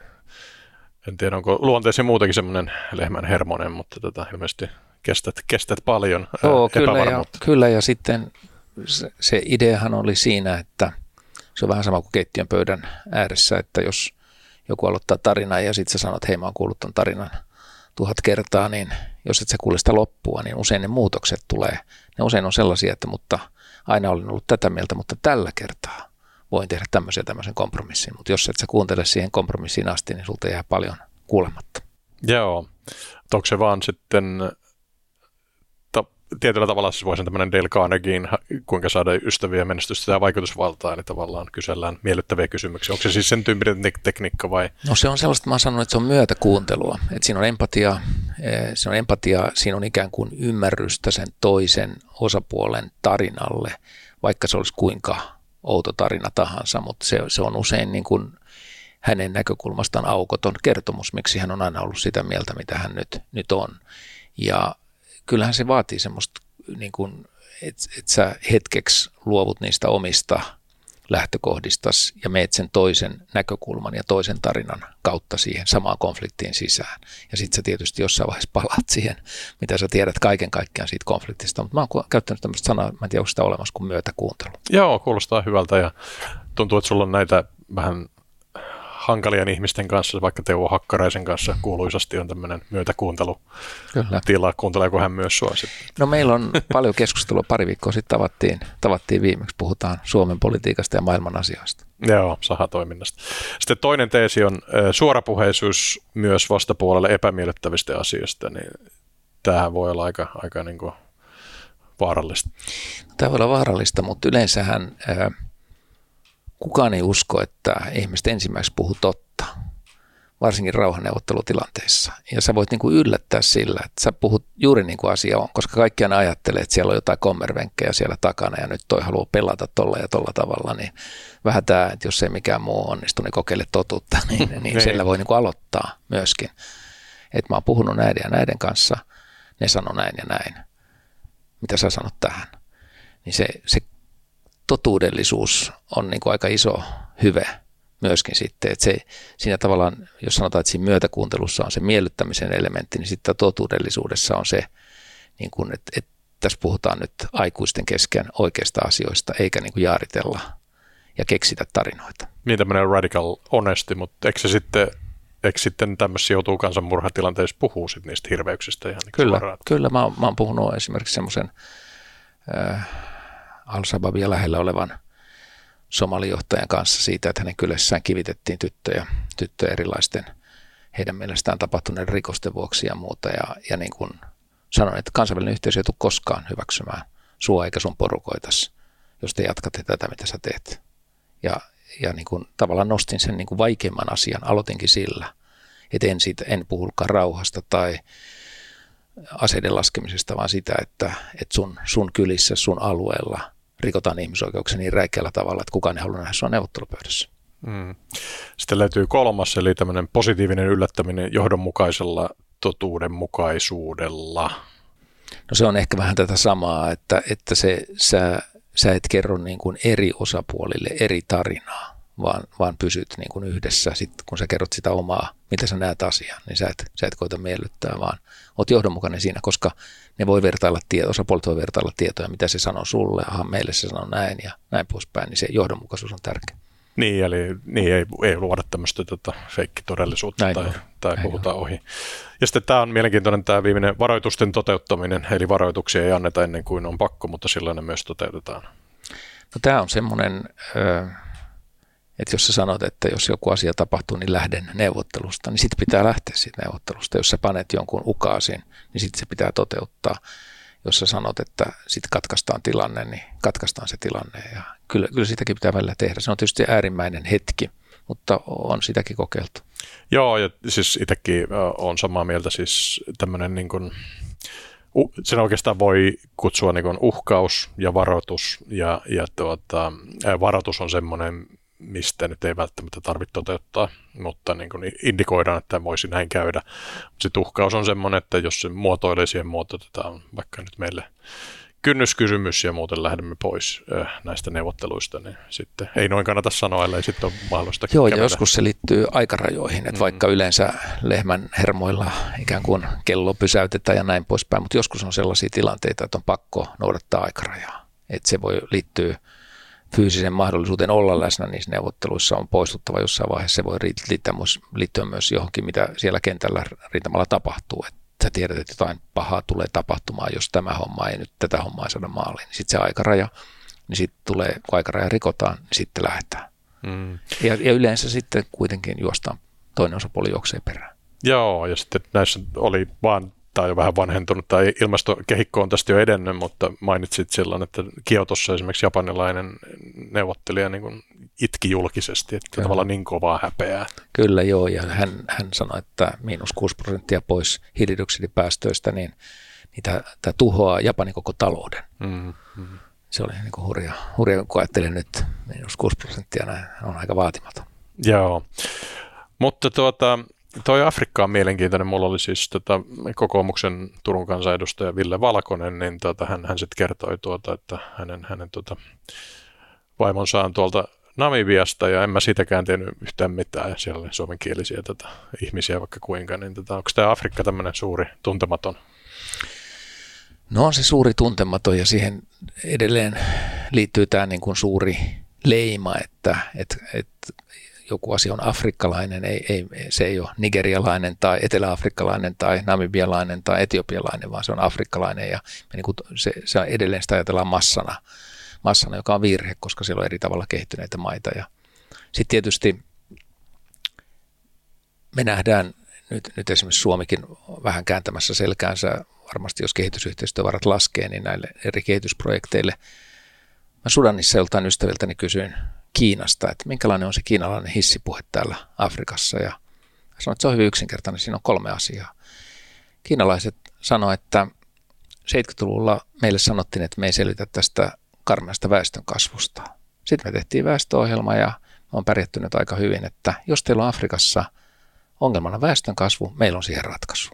en tiedä, onko luonteesi muutenkin semmoinen lehmän hermonen, mutta tota, ilmeisesti kestät, kestät paljon Joo, kyllä ja, kyllä, ja sitten se, se ideahan oli siinä, että se on vähän sama kuin keittiön pöydän ääressä, että jos joku aloittaa tarinaa ja sitten sä sanot, hei mä oon kuullut ton tarinan tuhat kertaa, niin jos et sä kuule sitä loppua, niin usein ne muutokset tulee. Ne usein on sellaisia, että mutta aina olen ollut tätä mieltä, mutta tällä kertaa voin tehdä tämmöisen tämmöisen kompromissin. Mutta jos et sä kuuntele siihen kompromissiin asti, niin sulta jää paljon kuulematta. Joo. Onko se vaan sitten tietyllä tavalla siis voisin tämmöinen Dale Carnegiein, kuinka saada ystäviä, menestystä ja vaikutusvaltaa, eli tavallaan kysellään miellyttäviä kysymyksiä. Onko se siis sen tyyppinen tekniikka vai? No se on sellaista, mä sanon, että se on myötäkuuntelua. Että siinä on empatia, eh, se on empatia, siinä on ikään kuin ymmärrystä sen toisen osapuolen tarinalle, vaikka se olisi kuinka outo tarina tahansa, mutta se, se on usein niin kuin hänen näkökulmastaan aukoton kertomus, miksi hän on aina ollut sitä mieltä, mitä hän nyt, nyt on. Ja kyllähän se vaatii semmoista, niin kuin, että et sä hetkeksi luovut niistä omista lähtökohdistas ja meet sen toisen näkökulman ja toisen tarinan kautta siihen samaan konfliktiin sisään. Ja sitten sä tietysti jossain vaiheessa palaat siihen, mitä sä tiedät kaiken kaikkiaan siitä konfliktista. Mutta mä oon käyttänyt tämmöistä sanaa, mä en tiedä, onko sitä olemassa kuin myötäkuuntelu. Joo, kuulostaa hyvältä ja tuntuu, että sulla on näitä vähän hankalien ihmisten kanssa, vaikka Teuvo Hakkaraisen kanssa kuuluisasti on tämmöinen myötäkuuntelu Kyllä. tila. Kuunteleeko hän myös sua sitten? No meillä on paljon keskustelua. Pari viikkoa sitten tavattiin, tavattiin viimeksi. Puhutaan Suomen politiikasta ja maailman asioista. Joo, sahatoiminnasta. Sitten toinen teesi on suorapuheisuus myös vastapuolelle epämiellyttävistä asioista. Niin tämähän voi olla aika, aika niin kuin vaarallista. Tämä voi olla vaarallista, mutta yleensähän kukaan ei usko, että ihmiset ensimmäiseksi puhuu totta, varsinkin rauhanneuvottelutilanteissa. Ja sä voit niin kuin yllättää sillä, että sä puhut juuri niin kuin asia on, koska kaikki aina ajattelee, että siellä on jotain kommervenkkejä siellä takana ja nyt toi haluaa pelata tolla ja tolla tavalla, niin vähän tämä, että jos ei mikään muu onnistu, niin kokeile totuutta, niin, niin, niin siellä voi niin kuin aloittaa myöskin. Että mä oon puhunut näiden ja näiden kanssa, ne sanoo näin ja näin. Mitä sä sanot tähän? Niin se, se totuudellisuus on niin kuin aika iso hyve myöskin sitten. Että se, siinä tavallaan, jos sanotaan, että siinä myötäkuuntelussa on se miellyttämisen elementti, niin sitten totuudellisuudessa on se, niin kuin, että, että tässä puhutaan nyt aikuisten kesken oikeista asioista, eikä niin kuin jaaritella ja keksitä tarinoita. Niin tämmöinen radical honesty, mutta eikö se sitten eikö sitten tämmöisiä joutuu kansanmurhatilanteessa puhua sit niistä hirveyksistä? Ihan niin kyllä, suoraan? kyllä mä, mä oon puhunut esimerkiksi semmoisen äh, Al-Shababia lähellä olevan somalijohtajan kanssa siitä, että hänen kylässään kivitettiin tyttöjä, tyttöjä erilaisten heidän mielestään tapahtuneiden rikosten vuoksi ja muuta. Ja, ja niin kuin sanoin, että kansainvälinen yhteisö ei tule koskaan hyväksymään sua eikä sun porukoitas, jos te jatkatte tätä, mitä sä teet. Ja, ja niin kuin, tavallaan nostin sen niin kuin vaikeimman asian, aloitinkin sillä, että en, siitä, en puhukaan rauhasta tai aseiden laskemisesta, vaan sitä, että, että sun, sun kylissä, sun alueella rikotaan ihmisoikeuksia niin räikeällä tavalla, että kukaan ei halua nähdä sua neuvottelupöydässä. Mm. Sitten löytyy kolmas, eli tämmöinen positiivinen yllättäminen johdonmukaisella totuudenmukaisuudella. No se on ehkä vähän tätä samaa, että, että se, sä, sä et kerro niin kuin eri osapuolille eri tarinaa, vaan, vaan pysyt niin kuin yhdessä. Sitten kun sä kerrot sitä omaa, mitä sä näet asian, niin sä et, sä et koita miellyttää, vaan oot johdonmukainen siinä, koska ne voi vertailla tietoa, osapuolet voi vertailla tietoja, mitä se sanoo sulle, aha, meille se sanoo näin ja näin poispäin, niin se johdonmukaisuus on tärkeä. Niin, eli niin ei, ei luoda tämmöistä tota, feikkitodellisuutta näin tai, on. tai näin puhutaan on. ohi. Ja sitten tämä on mielenkiintoinen tämä viimeinen varoitusten toteuttaminen, eli varoituksia ei anneta ennen kuin on pakko, mutta silloin ne myös toteutetaan. No tämä on semmoinen, että jos sä sanot, että jos joku asia tapahtuu, niin lähden neuvottelusta, niin sitten pitää lähteä siitä neuvottelusta. Jos sä panet jonkun ukaasin, niin sitten se pitää toteuttaa. Jos sä sanot, että sitten katkaistaan tilanne, niin katkaistaan se tilanne. Ja kyllä, kyllä sitäkin pitää välillä tehdä. Se on tietysti äärimmäinen hetki, mutta on sitäkin kokeiltu. Joo, ja siis itsekin on samaa mieltä. Siis tämmöinen niin kuin sen oikeastaan voi kutsua niin uhkaus ja varoitus, ja, ja tuota, varoitus on semmoinen, mistä nyt ei välttämättä tarvitse toteuttaa, mutta niin kuin indikoidaan, että voisi näin käydä. Sitten uhkaus on semmoinen, että jos se muotoilee siihen muotoitetaan vaikka nyt meille kynnyskysymys ja muuten lähdemme pois näistä neuvotteluista, niin sitten ei noin kannata sanoa, ellei sitten ole mahdollista Joo, ja joskus se liittyy aikarajoihin, että mm. vaikka yleensä lehmän hermoilla ikään kuin kello pysäytetään ja näin poispäin, mutta joskus on sellaisia tilanteita, että on pakko noudattaa aikarajaa. Että se voi liittyä fyysisen mahdollisuuteen olla läsnä niissä neuvotteluissa on poistuttava jossain vaiheessa. Se voi liittyä myös, liittyä myös johonkin, mitä siellä kentällä rintamalla tapahtuu. Että sä tiedät, että jotain pahaa tulee tapahtumaan, jos tämä homma ei nyt tätä hommaa saada maaliin. Niin sitten se aikaraja, niin sitten tulee, kun aikaraja rikotaan, niin sitten lähdetään. Mm. Ja, ja yleensä sitten kuitenkin juostaan toinen osapuoli juoksee perään. Joo, ja sitten näissä oli vaan tämä on jo vähän vanhentunut, tai ilmastokehikko on tästä jo edennyt, mutta mainitsit silloin, että Kiotossa esimerkiksi japanilainen neuvottelija niin kuin itki julkisesti, että Kyllä. tavallaan niin kovaa häpeää. Kyllä joo, ja hän, hän sanoi, että miinus 6 prosenttia pois hiilidioksidipäästöistä, niin, niin tämä, tämä tuhoaa Japanin koko talouden. Mm-hmm. Se oli niin kuin hurja, hurja, kun ajattelin nyt miinus 6 prosenttia, näin on aika vaatimaton. Joo, mutta tuota, Toi Afrikka on mielenkiintoinen. Mulla oli siis tota, kokoomuksen Turun kansanedustaja Ville Valkonen, niin tota, hän, hän sitten kertoi, tuota, että hänen, hänen tota, vaimonsa on tuolta Namibiasta ja en mä siitäkään tehnyt yhtään mitään. Siellä oli suomenkielisiä tota, ihmisiä vaikka kuinka. Niin tota, onko tämä Afrikka tämmöinen suuri tuntematon? No on se suuri tuntematon ja siihen edelleen liittyy tämä niin kuin suuri leima, että et, et joku asia on afrikkalainen, ei, ei, se ei ole nigerialainen tai eteläafrikkalainen tai namibialainen tai etiopialainen, vaan se on afrikkalainen ja me niin kuin se, se edelleen sitä ajatellaan massana, massana, joka on virhe, koska siellä on eri tavalla kehittyneitä maita. Ja sitten tietysti me nähdään nyt, nyt esimerkiksi Suomikin vähän kääntämässä selkäänsä, varmasti jos kehitysyhteistyövarat laskee, niin näille eri kehitysprojekteille. Mä Sudanissa joltain ystäviltäni kysyin Kiinasta, että minkälainen on se kiinalainen hissipuhe täällä Afrikassa. Ja sanoin, että se on hyvin yksinkertainen, siinä on kolme asiaa. Kiinalaiset sanoivat, että 70-luvulla meille sanottiin, että me ei selvitä tästä karmeasta väestön kasvusta. Sitten me tehtiin väestöohjelma ja on pärjätty nyt aika hyvin, että jos teillä on Afrikassa ongelmana väestön kasvu, meillä on siihen ratkaisu.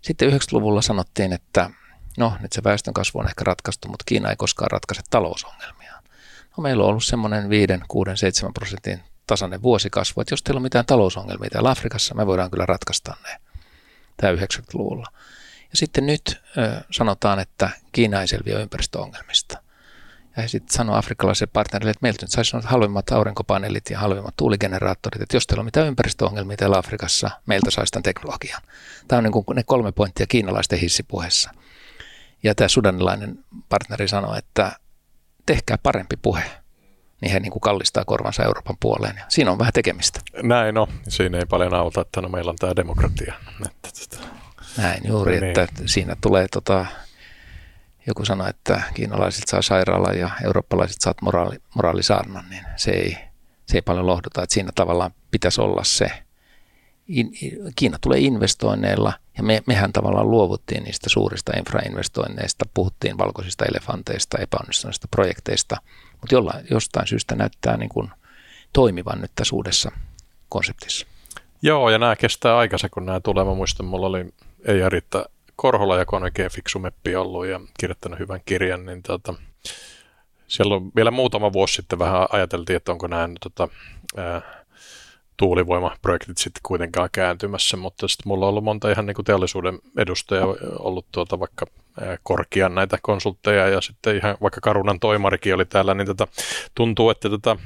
Sitten 90-luvulla sanottiin, että no nyt se väestön kasvu on ehkä ratkaistu, mutta Kiina ei koskaan ratkaise talousongelmia. No, meillä on ollut semmoinen 5, 6, 7 prosentin tasainen vuosikasvu, että jos teillä on mitään talousongelmia täällä Afrikassa, me voidaan kyllä ratkaista ne tämä 90-luvulla. Ja sitten nyt ö, sanotaan, että Kiina ei selviä ympäristöongelmista. Ja sitten sanoo afrikkalaiselle partnerille, että meiltä nyt saisi olla halvimmat aurinkopaneelit ja halvimmat tuuligeneraattorit, että jos teillä on mitään ympäristöongelmia täällä Afrikassa, meiltä saisi tämän teknologian. Tämä on niin kuin ne kolme pointtia kiinalaisten hissipuheessa. Ja tämä sudanilainen partneri sanoi, että tehkää parempi puhe, niin he niin kuin kallistaa korvansa Euroopan puoleen. Ja siinä on vähän tekemistä. Näin no, siinä ei paljon auta, että no meillä on tämä demokratia. Että, että, Näin juuri, niin. että siinä tulee tota, joku sanoi, että kiinalaiset saa sairaala ja eurooppalaiset saat moraali, moraalisaarnan, niin se ei, se ei paljon lohduta. Että siinä tavallaan pitäisi olla se, in, Kiina tulee investoinneilla ja me, mehän tavallaan luovuttiin niistä suurista infrainvestoinneista, puhuttiin valkoisista elefanteista, epäonnistuneista projekteista, mutta jollain, jostain syystä näyttää niin kuin toimivan nyt tässä uudessa konseptissa. Joo, ja nämä kestää aikansa, kun nämä tulee. Mä muistan, mulla oli Eija Riitta Korhola, joka on oikein fiksu meppi ollut ja kirjoittanut hyvän kirjan, niin tota, siellä on vielä muutama vuosi sitten vähän ajateltiin, että onko nämä tota, ää, tuulivoimaprojektit sitten kuitenkaan kääntymässä, mutta sitten mulla on ollut monta ihan niin kuin teollisuuden edustajaa ollut tuota vaikka korkean näitä konsultteja ja sitten ihan vaikka Karunan toimarikin oli täällä, niin tota, tuntuu, että tota,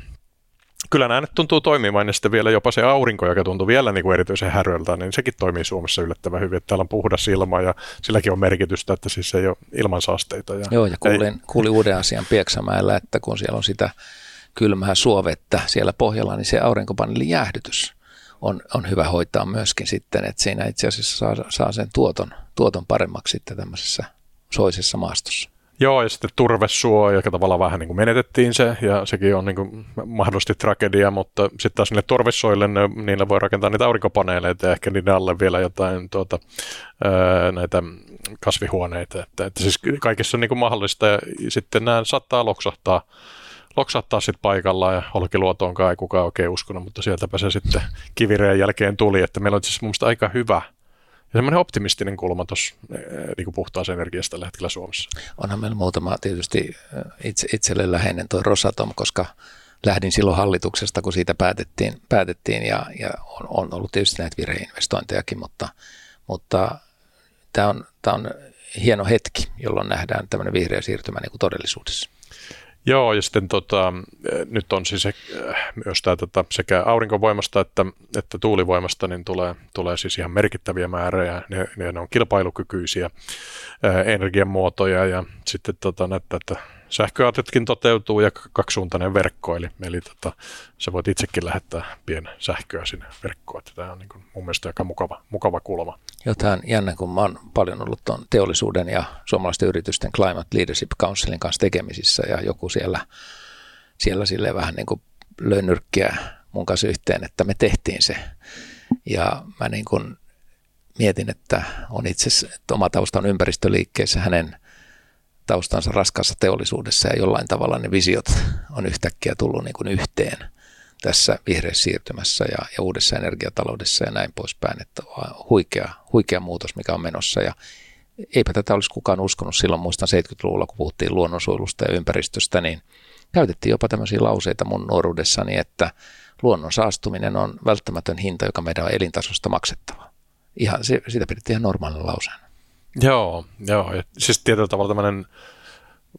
kyllä nämä nyt tuntuu toimimaan ja sitten vielä jopa se aurinko, joka tuntuu vielä niin kuin erityisen häröltä, niin sekin toimii Suomessa yllättävän hyvin, että täällä on puhdas ilma ja silläkin on merkitystä, että siis ei ole ilmansaasteita. Ja Joo, ja kuulin, ei... kuulin uuden asian Pieksämäellä, että kun siellä on sitä kylmää suovettä siellä pohjalla, niin se aurinkopaneelin jäähdytys on, on hyvä hoitaa myöskin sitten, että siinä itse asiassa saa, saa sen tuoton, tuoton paremmaksi sitten tämmöisessä soisessa maastossa. Joo, ja sitten turvesuo, joka tavallaan vähän niin kuin menetettiin se, ja sekin on niin kuin mahdollisesti tragedia, mutta sitten taas niille turvesoille, ne, niillä voi rakentaa niitä aurinkopaneeleita, ja ehkä niiden alle vielä jotain tuota, näitä kasvihuoneita. Että, että siis kaikessa on niin kuin mahdollista ja sitten nämä saattaa loksahtaa, loksahtaa sitten paikallaan ja Olkiluotoonkaan ei kukaan oikein uskonut, mutta sieltäpä se sitten kivireen jälkeen tuli, että meillä on siis mun aika hyvä ja semmoinen optimistinen kulma tuossa niin kuin puhtaassa energiasta tällä hetkellä Suomessa. Onhan meillä muutama tietysti itse, itselle läheinen tuo Rosatom, koska lähdin silloin hallituksesta, kun siitä päätettiin, päätettiin ja, ja on, on ollut tietysti näitä virheinvestointejakin, mutta, mutta tämä on, tämä on hieno hetki, jolloin nähdään tämmöinen vihreä siirtymä niin kuin todellisuudessa. Joo, ja sitten tota, nyt on siis myös tämä tota, sekä aurinkovoimasta että, että tuulivoimasta niin tulee, tulee siis ihan merkittäviä määriä. Ne, ne on kilpailukykyisiä ää, energiamuotoja ja sitten tota, näyttää, että sähköautetkin toteutuu ja kaksisuuntainen verkko, eli, eli tota, sä voit itsekin lähettää pienen sähköä sinne verkkoon, että tämä on niin kuin mun mielestä aika mukava, mukava kulma. Joo, tämä on jännä, kun mä oon paljon ollut tuon teollisuuden ja suomalaisten yritysten Climate Leadership Councilin kanssa tekemisissä ja joku siellä, siellä sille vähän niin kuin löi nyrkkiä mun kanssa yhteen, että me tehtiin se. Ja mä niin kuin mietin, että on itse asiassa oma tausta on ympäristöliikkeessä, hänen taustansa raskaassa teollisuudessa ja jollain tavalla ne visiot on yhtäkkiä tullut niin kuin yhteen tässä vihreässä siirtymässä ja, ja uudessa energiataloudessa ja näin poispäin. Että huikea, huikea muutos, mikä on menossa ja eipä tätä olisi kukaan uskonut silloin, muistan 70-luvulla, kun puhuttiin luonnonsuojelusta ja ympäristöstä, niin käytettiin jopa tämmöisiä lauseita mun nuoruudessani, että luonnon saastuminen on välttämätön hinta, joka meidän on elintasosta maksettava. Ihan, sitä pidettiin ihan normaalina lauseena. Joo, joo. Ja siis tietyllä tavalla tämmöinen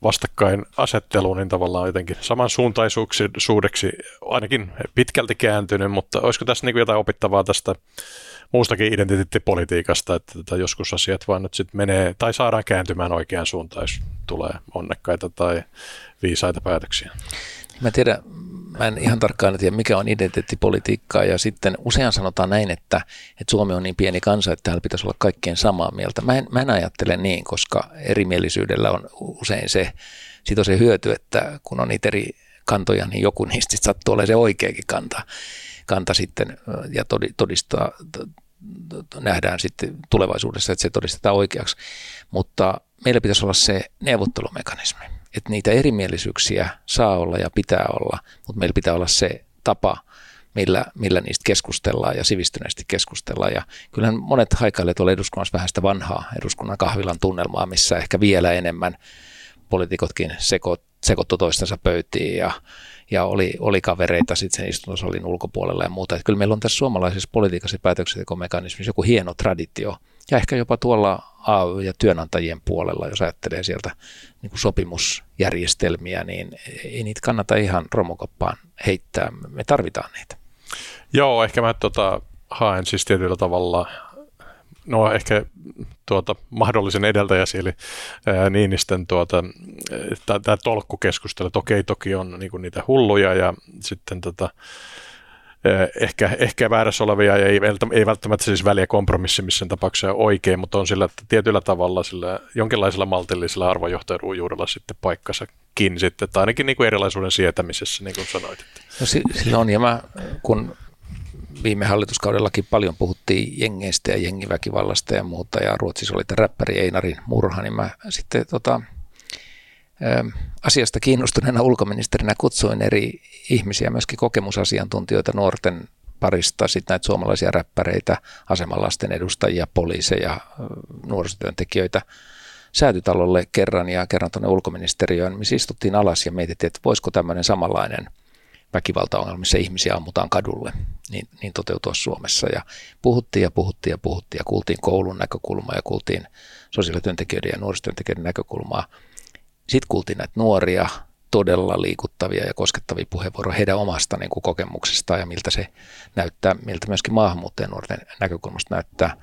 vastakkainasettelu niin tavallaan jotenkin samansuuntaisuudeksi ainakin pitkälti kääntynyt, mutta olisiko tässä niin jotain opittavaa tästä muustakin identiteettipolitiikasta, että joskus asiat vaan nyt sitten menee tai saadaan kääntymään oikeaan suuntaan, jos tulee onnekkaita tai viisaita päätöksiä. Mä tiedän, mä en ihan tarkkaan tiedä, mikä on identiteettipolitiikkaa ja sitten usein sanotaan näin, että, että Suomi on niin pieni kansa, että täällä pitäisi olla kaikkien samaa mieltä. Mä en, mä en ajattele niin, koska erimielisyydellä on usein se, siitä on se hyöty, että kun on niitä eri kantoja, niin joku niistä sattuu olemaan se oikeakin kanta, kanta sitten ja todistaa, nähdään sitten tulevaisuudessa, että se todistetaan oikeaksi. Mutta meillä pitäisi olla se neuvottelumekanismi että niitä erimielisyyksiä saa olla ja pitää olla, mutta meillä pitää olla se tapa, millä, millä niistä keskustellaan ja sivistyneesti keskustellaan. Ja kyllähän monet haikailevat tuolla eduskunnassa vähän sitä vanhaa eduskunnan kahvilan tunnelmaa, missä ehkä vielä enemmän poliitikotkin seko, sekoittu toistensa pöytiin ja, ja oli, oli kavereita sitten sen istuntosalin ulkopuolella ja muuta. Että kyllä meillä on tässä suomalaisessa politiikassa päätöksentekomekanismissa joku hieno traditio ja ehkä jopa tuolla AY- ja työnantajien puolella, jos ajattelee sieltä niin kuin sopimusjärjestelmiä, niin ei niitä kannata ihan romukoppaan heittää. Me tarvitaan niitä. Joo, ehkä mä tota, haen siis tietyllä tavalla no ehkä tuota, mahdollisen edeltäjäsi, eli ää, Niinisten tuota, tämä tolkkukeskustelu, että okei, toki on niinku niitä hulluja ja sitten tota, ehkä, ehkä väärässä olevia ja ei, ei välttämättä siis väliä kompromissi missään tapauksessa oikein, mutta on sillä tietyllä tavalla sillä jonkinlaisella maltillisella arvojohtajuudella sitten paikkansakin sitten, tai ainakin niin kuin erilaisuuden sietämisessä, niin kuin sanoit. No sillä on, ja mä kun viime hallituskaudellakin paljon puhuttiin jengeistä ja jengiväkivallasta ja muuta, ja Ruotsissa oli tämä räppäri Einarin murha, niin mä sitten tota, asiasta kiinnostuneena ulkoministerinä kutsuin eri ihmisiä, myöskin kokemusasiantuntijoita nuorten parista, sitten näitä suomalaisia räppäreitä, asemalasten edustajia, poliiseja, nuorisotyöntekijöitä säätytalolle kerran ja kerran tuonne ulkoministeriöön, missä istuttiin alas ja mietittiin, että voisiko tämmöinen samanlainen väkivaltaongelma, missä ihmisiä ammutaan kadulle, niin, niin toteutua Suomessa. Ja puhuttiin ja puhuttiin ja puhuttiin ja kuultiin koulun näkökulmaa ja kuultiin sosiaalityöntekijöiden ja nuorisotyöntekijöiden näkökulmaa. Sitten kuultiin näitä nuoria, todella liikuttavia ja koskettavia puheenvuoroja heidän omasta niin kuin kokemuksestaan ja miltä se näyttää, miltä myöskin maahanmuuttajien nuorten näkökulmasta näyttää.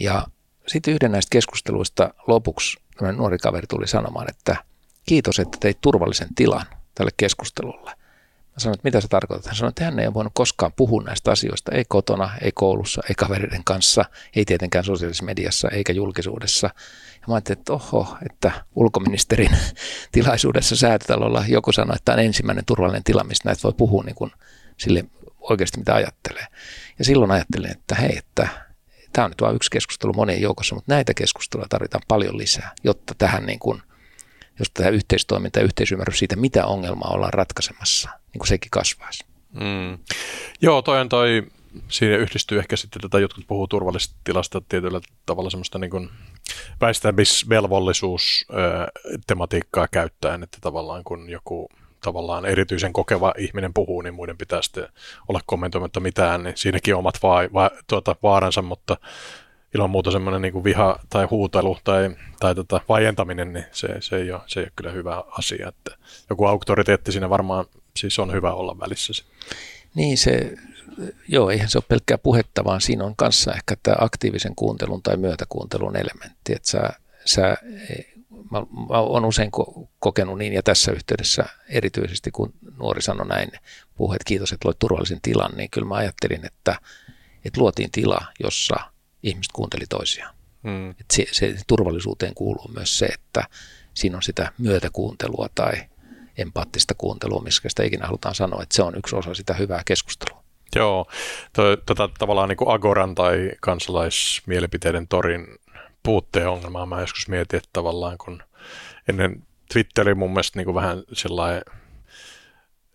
Ja sitten yhden näistä keskusteluista lopuksi nuori kaveri tuli sanomaan, että kiitos, että teit turvallisen tilan tälle keskustelulle. Mä sanoin, että mitä se tarkoittaa? Hän sanoi, että hän ei ole voinut koskaan puhua näistä asioista, ei kotona, ei koulussa, ei kavereiden kanssa, ei tietenkään sosiaalisessa mediassa eikä julkisuudessa. Ja mä ajattelin, että oho, että ulkoministerin tilaisuudessa säätötalolla joku sanoi, että tämä on ensimmäinen turvallinen tila, mistä näitä voi puhua niin kuin sille oikeasti mitä ajattelee. Ja silloin ajattelin, että hei, että tämä on nyt vain yksi keskustelu monien joukossa, mutta näitä keskusteluja tarvitaan paljon lisää, jotta tähän niin kuin, jos tämä yhteistoiminta ja yhteisymmärrys siitä, mitä ongelmaa ollaan ratkaisemassa, niin kuin sekin kasvaisi. Mm. Joo, toi on toi, siinä yhdistyy ehkä sitten tätä, jotkut puhuu turvallisesta tilasta tietyllä tavalla semmoista niin kuin väistämisvelvollisuus tematiikkaa käyttäen, että tavallaan kun joku tavallaan erityisen kokeva ihminen puhuu, niin muiden pitää sitten olla kommentoimatta mitään, niin siinäkin on omat va- va- tuota, vaaransa, mutta ilman muuta semmoinen niin viha tai huutelu tai, tai tota vaientaminen, niin se, se, ei ole, se ei ole kyllä hyvä asia. Että joku auktoriteetti siinä varmaan siis on hyvä olla välissä. Niin se, joo, eihän se ole pelkkää puhetta, vaan siinä on kanssa ehkä tämä aktiivisen kuuntelun tai myötäkuuntelun elementti, että sä, sä mä, mä olen usein kokenut niin ja tässä yhteydessä erityisesti kun nuori sanoi näin, puhui, että kiitos, että loit turvallisen tilan, niin kyllä mä ajattelin, että, että luotiin tila, jossa ihmiset kuunteli toisiaan. Mm. Että se, se turvallisuuteen kuuluu myös se, että siinä on sitä myötäkuuntelua tai empaattista kuuntelua, missä sitä ikinä halutaan sanoa, että se on yksi osa sitä hyvää keskustelua. Joo, tota, tavallaan niin kuin Agoran tai kansalaismielipiteiden torin puutteen ongelmaa mä joskus mietin, että tavallaan kun ennen Twitteri mun mielestä niin kuin vähän sellainen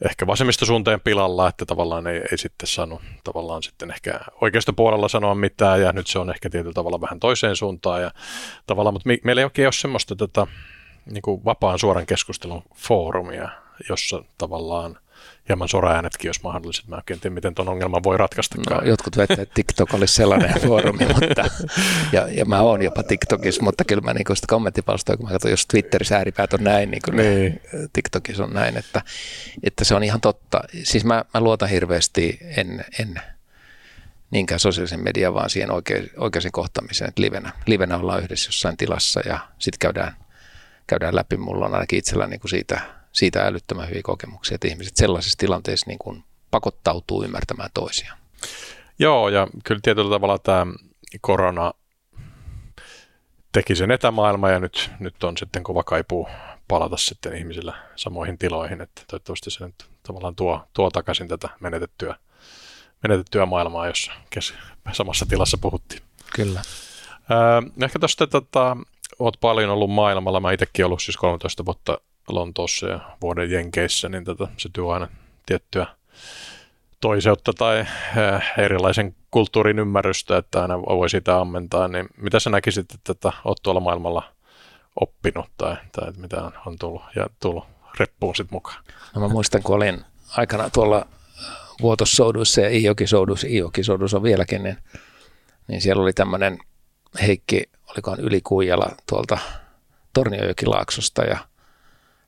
ehkä vasemmistosuunteen pilalla, että tavallaan ei, ei sitten saanut tavallaan sitten ehkä oikeasta puolella sanoa mitään ja nyt se on ehkä tietyllä tavalla vähän toiseen suuntaan ja tavallaan, mutta meillä ei oikein ole semmoista tätä niin kuin vapaan suoran keskustelun foorumia, jossa tavallaan – hieman soraäänetkin, jos mahdolliset. Mä en tiedä, miten tuon ongelman voi ratkaista. No, jotkut väittävät, että TikTok olisi sellainen foorumi, mutta, ja, ja mä oon jopa TikTokissa, mutta kyllä mä niin sitä kommenttipalstoja, kun mä katson, jos Twitterissä ääripäät on näin, niin kuin niin. TikTokissa on näin, että, että se on ihan totta. Siis mä, mä luotan hirveästi, en, en niinkään sosiaalisen median, vaan siihen oikein, oikeaan kohtaamiseen, että livenä, livenä ollaan yhdessä jossain tilassa ja sitten käydään, käydään läpi. Mulla on ainakin itsellä niin kuin siitä siitä älyttömän hyviä kokemuksia, että ihmiset sellaisissa tilanteissa niin kuin pakottautuu ymmärtämään toisiaan. Joo, ja kyllä tietyllä tavalla tämä korona teki sen etämaailma ja nyt, nyt on sitten kova kaipuu palata sitten ihmisillä samoihin tiloihin, että toivottavasti se nyt tavallaan tuo, tuo takaisin tätä menetettyä, menetettyä maailmaa, jossa kes, samassa tilassa puhuttiin. Kyllä. Öö, ehkä tuosta tota, olet paljon ollut maailmalla, mä itsekin ollut siis 13 vuotta Lontoossa ja vuoden Jenkeissä, niin tota, se tuo aina tiettyä toiseutta tai äh, erilaisen kulttuurin ymmärrystä, että aina voi sitä ammentaa, niin mitä sä näkisit, että tätä oot tuolla maailmalla oppinut tai, tai mitä on, on tullut ja tullut reppuun sitten mukaan? No mä muistan, kun olin aikana tuolla Vuotossouduissa ja Iokisouduissa, Iokisouduissa on vieläkin, niin, niin siellä oli tämmöinen Heikki, olikohan Ylikuijala tuolta Torniojokilaaksosta ja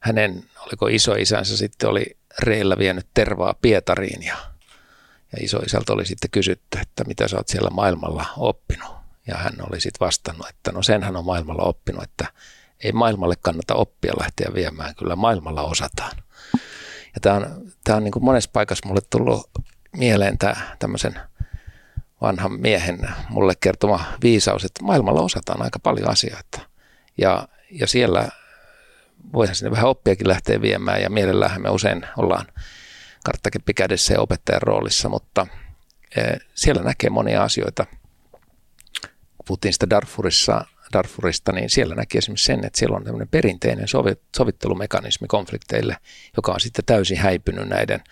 hänen, oliko isoisänsä sitten oli reillä vienyt tervaa Pietariin ja, ja isoisältä oli sitten kysytty, että mitä sä oot siellä maailmalla oppinut. Ja hän oli sitten vastannut, että no sen hän on maailmalla oppinut, että ei maailmalle kannata oppia lähteä viemään, kyllä maailmalla osataan. Ja tämä on, tämä on niin kuin monessa paikassa mulle tullut mieleen tämä tämmöisen vanhan miehen mulle kertoma viisaus, että maailmalla osataan aika paljon asioita. Ja, ja siellä voihan sinne vähän oppiakin lähteä viemään ja mielellään me usein ollaan karttakeppi kädessä ja opettajan roolissa, mutta eh, siellä näkee monia asioita. Kun puhuttiin sitä Darfurissa, Darfurista, niin siellä näkee esimerkiksi sen, että siellä on tämmöinen perinteinen sovittelumekanismi konflikteille, joka on sitten täysin häipynyt näiden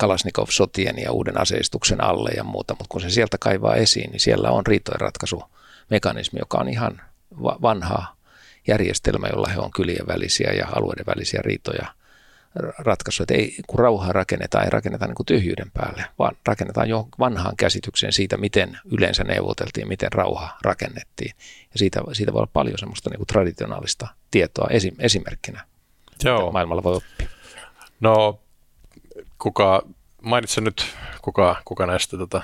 Kalasnikov-sotien ja uuden aseistuksen alle ja muuta, mutta kun se sieltä kaivaa esiin, niin siellä on riitojen ratkaisumekanismi, joka on ihan vanhaa järjestelmä, jolla he on kylien välisiä ja alueiden välisiä riitoja ratkaisu. Että ei, kun rauhaa rakennetaan, ei rakenneta niin kuin tyhjyyden päälle, vaan rakennetaan jo vanhaan käsitykseen siitä, miten yleensä neuvoteltiin, miten rauha rakennettiin. Ja siitä, siitä voi olla paljon semmoista niin kuin traditionaalista tietoa esim, esimerkkinä, Joo. maailmalla voi oppia. No, kuka, mainitsen nyt, kuka, kuka näistä tota,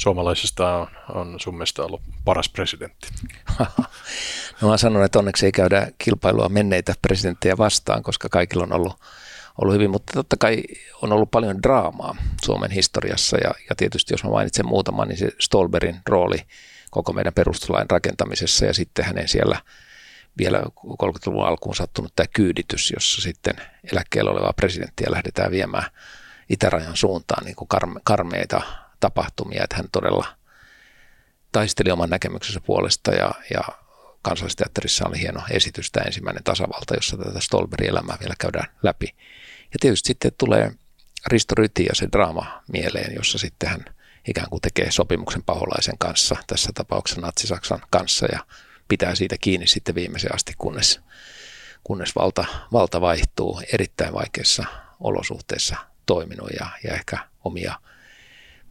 suomalaisista on, on sun mielestä ollut paras presidentti? no mä sanon, että onneksi ei käydä kilpailua menneitä presidenttejä vastaan, koska kaikilla on ollut, ollut hyvin, mutta totta kai on ollut paljon draamaa Suomen historiassa. Ja, ja tietysti jos mä mainitsen muutaman, niin se Stolberin rooli koko meidän perustuslain rakentamisessa. Ja sitten hänen siellä vielä 30-luvun alkuun sattunut tämä kyyditys, jossa sitten eläkkeellä olevaa presidenttiä lähdetään viemään itärajan suuntaan niin kuin karme, karmeita tapahtumia, että hän todella taisteli oman näkemyksensä puolesta ja, ja kansallisteatterissa oli hieno esitys, tämä ensimmäinen tasavalta, jossa tätä Stolberin elämää vielä käydään läpi. Ja tietysti sitten tulee Risto Ryti ja se draama mieleen, jossa sitten hän ikään kuin tekee sopimuksen paholaisen kanssa, tässä tapauksessa Natsi-Saksan kanssa ja pitää siitä kiinni sitten viimeisen asti, kunnes, kunnes valta, valta vaihtuu erittäin vaikeissa olosuhteissa toiminut ja, ja ehkä omia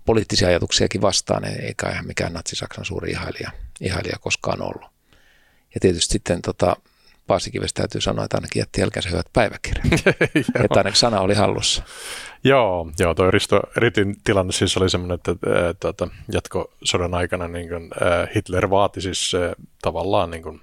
poliittisia ajatuksiakin vastaan, eikä ihan mikään Natsi-Saksan suuri ihailija, ihailija koskaan ollut. Ja tietysti sitten tota, Paasikivestä täytyy sanoa, että ainakin jätti jälkeensä hyvät päiväkirjat. että ainakin sana oli hallussa. Joo, joo toi Risto Ritin tilanne siis oli semmoinen, että tuota, jatkosodan aikana niin kuin, Hitler vaati siis tavallaan niin kuin,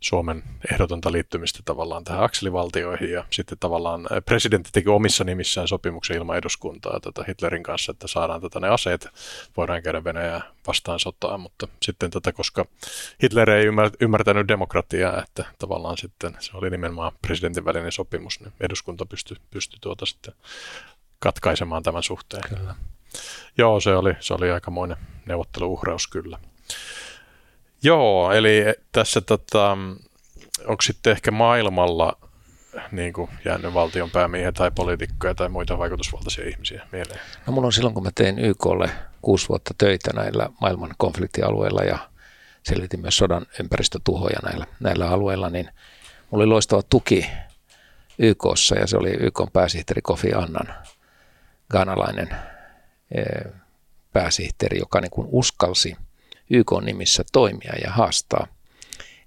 Suomen ehdotonta liittymistä tavallaan tähän akselivaltioihin ja sitten tavallaan presidentti teki omissa nimissään sopimuksen ilman eduskuntaa tota Hitlerin kanssa, että saadaan tota ne aseet, voidaan käydä Venäjää vastaan sotaa, mutta sitten tota, koska Hitler ei ymmärtänyt demokratiaa, että tavallaan sitten se oli nimenomaan presidentin välinen sopimus, niin eduskunta pystyi, pystyi tuota sitten katkaisemaan tämän suhteen. Kyllä. Joo, se oli, se oli aikamoinen neuvotteluuhraus kyllä. Joo, eli tässä tota, onko sitten ehkä maailmalla niin kuin jäänyt valtion päämiehiä tai poliitikkoja tai muita vaikutusvaltaisia ihmisiä mieleen? No mulla on silloin, kun mä tein YKlle kuusi vuotta töitä näillä maailman konfliktialueilla ja selvitin myös sodan ympäristötuhoja näillä, näillä alueilla, niin mulla oli loistava tuki YKssa ja se oli YK pääsihteeri Kofi Annan ganalainen eh, pääsihteeri, joka niin kuin uskalsi YK nimissä toimia ja haastaa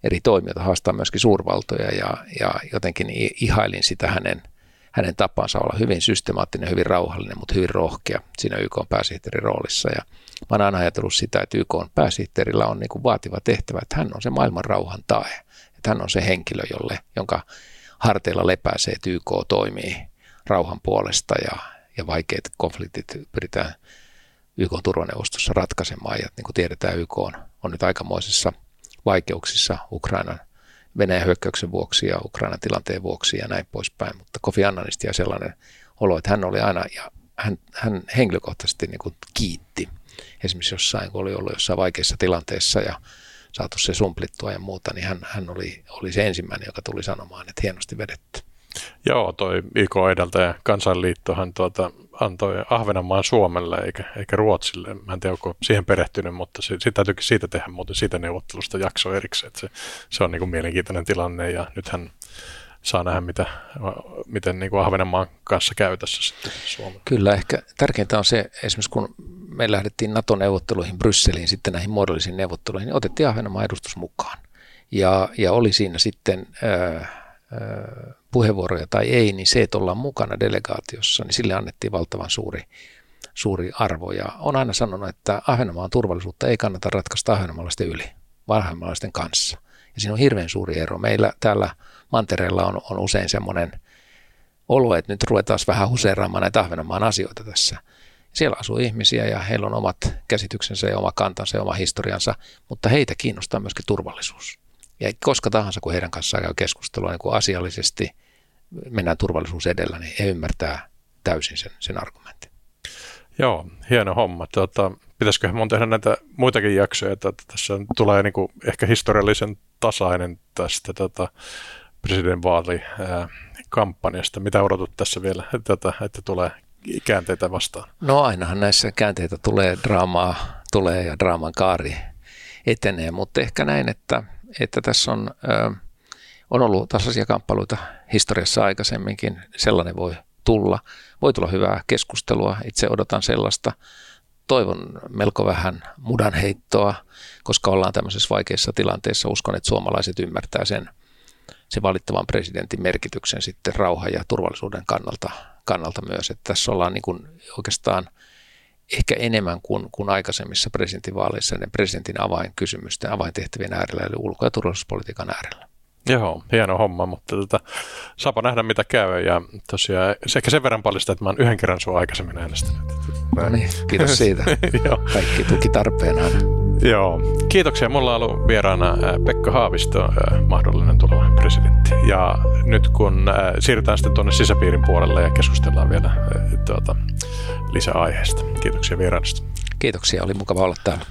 eri toimijoita, haastaa myöskin suurvaltoja ja, ja jotenkin ihailin sitä hänen, hänen tapansa olla hyvin systemaattinen, hyvin rauhallinen, mutta hyvin rohkea siinä YK pääsihteerin roolissa. Ja mä oon aina ajatellut sitä, että YK pääsihteerillä on niin kuin vaativa tehtävä, että hän on se maailman rauhan tae, että hän on se henkilö, jolle, jonka harteilla lepää se, että YK toimii rauhan puolesta ja, ja vaikeat konfliktit pyritään YK turvaneuvostossa ratkaisemaan. Ja niin kuin tiedetään, YK on, on nyt aikamoisissa vaikeuksissa Ukrainan Venäjän hyökkäyksen vuoksi ja Ukrainan tilanteen vuoksi ja näin poispäin. Mutta Kofi Annanista ja sellainen olo, että hän oli aina, ja hän, hän henkilökohtaisesti niin kuin kiitti. Esimerkiksi jossain, kun oli ollut jossain vaikeassa tilanteessa ja saatu se sumplittua ja muuta, niin hän, hän oli, oli se ensimmäinen, joka tuli sanomaan, että hienosti vedetty. Joo, toi YK edeltäjä kansanliittohan tuota, antoi Ahvenanmaan Suomelle eikä, eikä Ruotsille. Mä en tiedä, onko siihen perehtynyt, mutta se, sitä täytyykin siitä tehdä muuten siitä neuvottelusta jakso erikseen. Että se, se on niin kuin mielenkiintoinen tilanne ja nythän saa nähdä, mitä, miten niin kuin Ahvenanmaan kanssa käy tässä sitten Suomessa. Kyllä, ehkä tärkeintä on se, esimerkiksi kun me lähdettiin NATO-neuvotteluihin Brysseliin, sitten näihin muodollisiin neuvotteluihin, niin otettiin Ahvenanmaan edustus mukaan. Ja, ja oli siinä sitten... Äh, puheenvuoroja tai ei, niin se, että ollaan mukana delegaatiossa, niin sille annettiin valtavan suuri, suuri arvo. Ja on aina sanonut, että Ahvenanmaan turvallisuutta ei kannata ratkaista ahvenanmaalaisten yli, vaan kanssa. Ja siinä on hirveän suuri ero. Meillä täällä mantereella on, on usein semmoinen olo, että nyt ruvetaan vähän huseeraamaan näitä Ahvenanmaan asioita tässä. Siellä asuu ihmisiä ja heillä on omat käsityksensä ja oma kantansa ja oma historiansa, mutta heitä kiinnostaa myöskin turvallisuus. Ja koska tahansa, kun heidän kanssaan käy keskustelua niin kuin asiallisesti, mennään turvallisuus edellä, niin he ymmärtää täysin sen, sen argumentin. Joo, hieno homma. Tota, pitäisiköhän mun tehdä näitä muitakin jaksoja, että tässä tulee niin kuin ehkä historiallisen tasainen tästä tota, presidentinvaalikampanjasta. Mitä odotat tässä vielä, että, että tulee käänteitä vastaan? No ainahan näissä käänteitä tulee, draamaa tulee ja draaman kaari etenee, mutta ehkä näin, että että tässä on, on ollut tasaisia kamppailuita historiassa aikaisemminkin. Sellainen voi tulla. Voi tulla hyvää keskustelua. Itse odotan sellaista. Toivon melko vähän mudanheittoa, koska ollaan tämmöisessä vaikeassa tilanteessa. Uskon, että suomalaiset ymmärtää sen, sen valittavan presidentin merkityksen sitten rauhan ja turvallisuuden kannalta, kannalta myös. Että tässä ollaan niin kuin oikeastaan – ehkä enemmän kuin, kuin aikaisemmissa presidentinvaaleissa ne presidentin avainkysymysten, avaintehtävien äärellä, eli ulko- ja turvallisuuspolitiikan äärellä. Joo, hieno homma, mutta tota, saapa nähdä mitä käy ja tosiaan ehkä sen verran paljon sitä, että mä oon yhden kerran sua aikaisemmin äänestänyt. No niin, kiitos siitä. Kaikki tuki tarpeen aina. Joo, kiitoksia. Mulla on ollut vieraana Pekka Haavisto, mahdollinen tuleva presidentti. Ja nyt kun siirrytään sitten tuonne sisäpiirin puolelle ja keskustellaan vielä tuota, lisäaiheesta. Kiitoksia vieraanista. Kiitoksia, oli mukava olla täällä.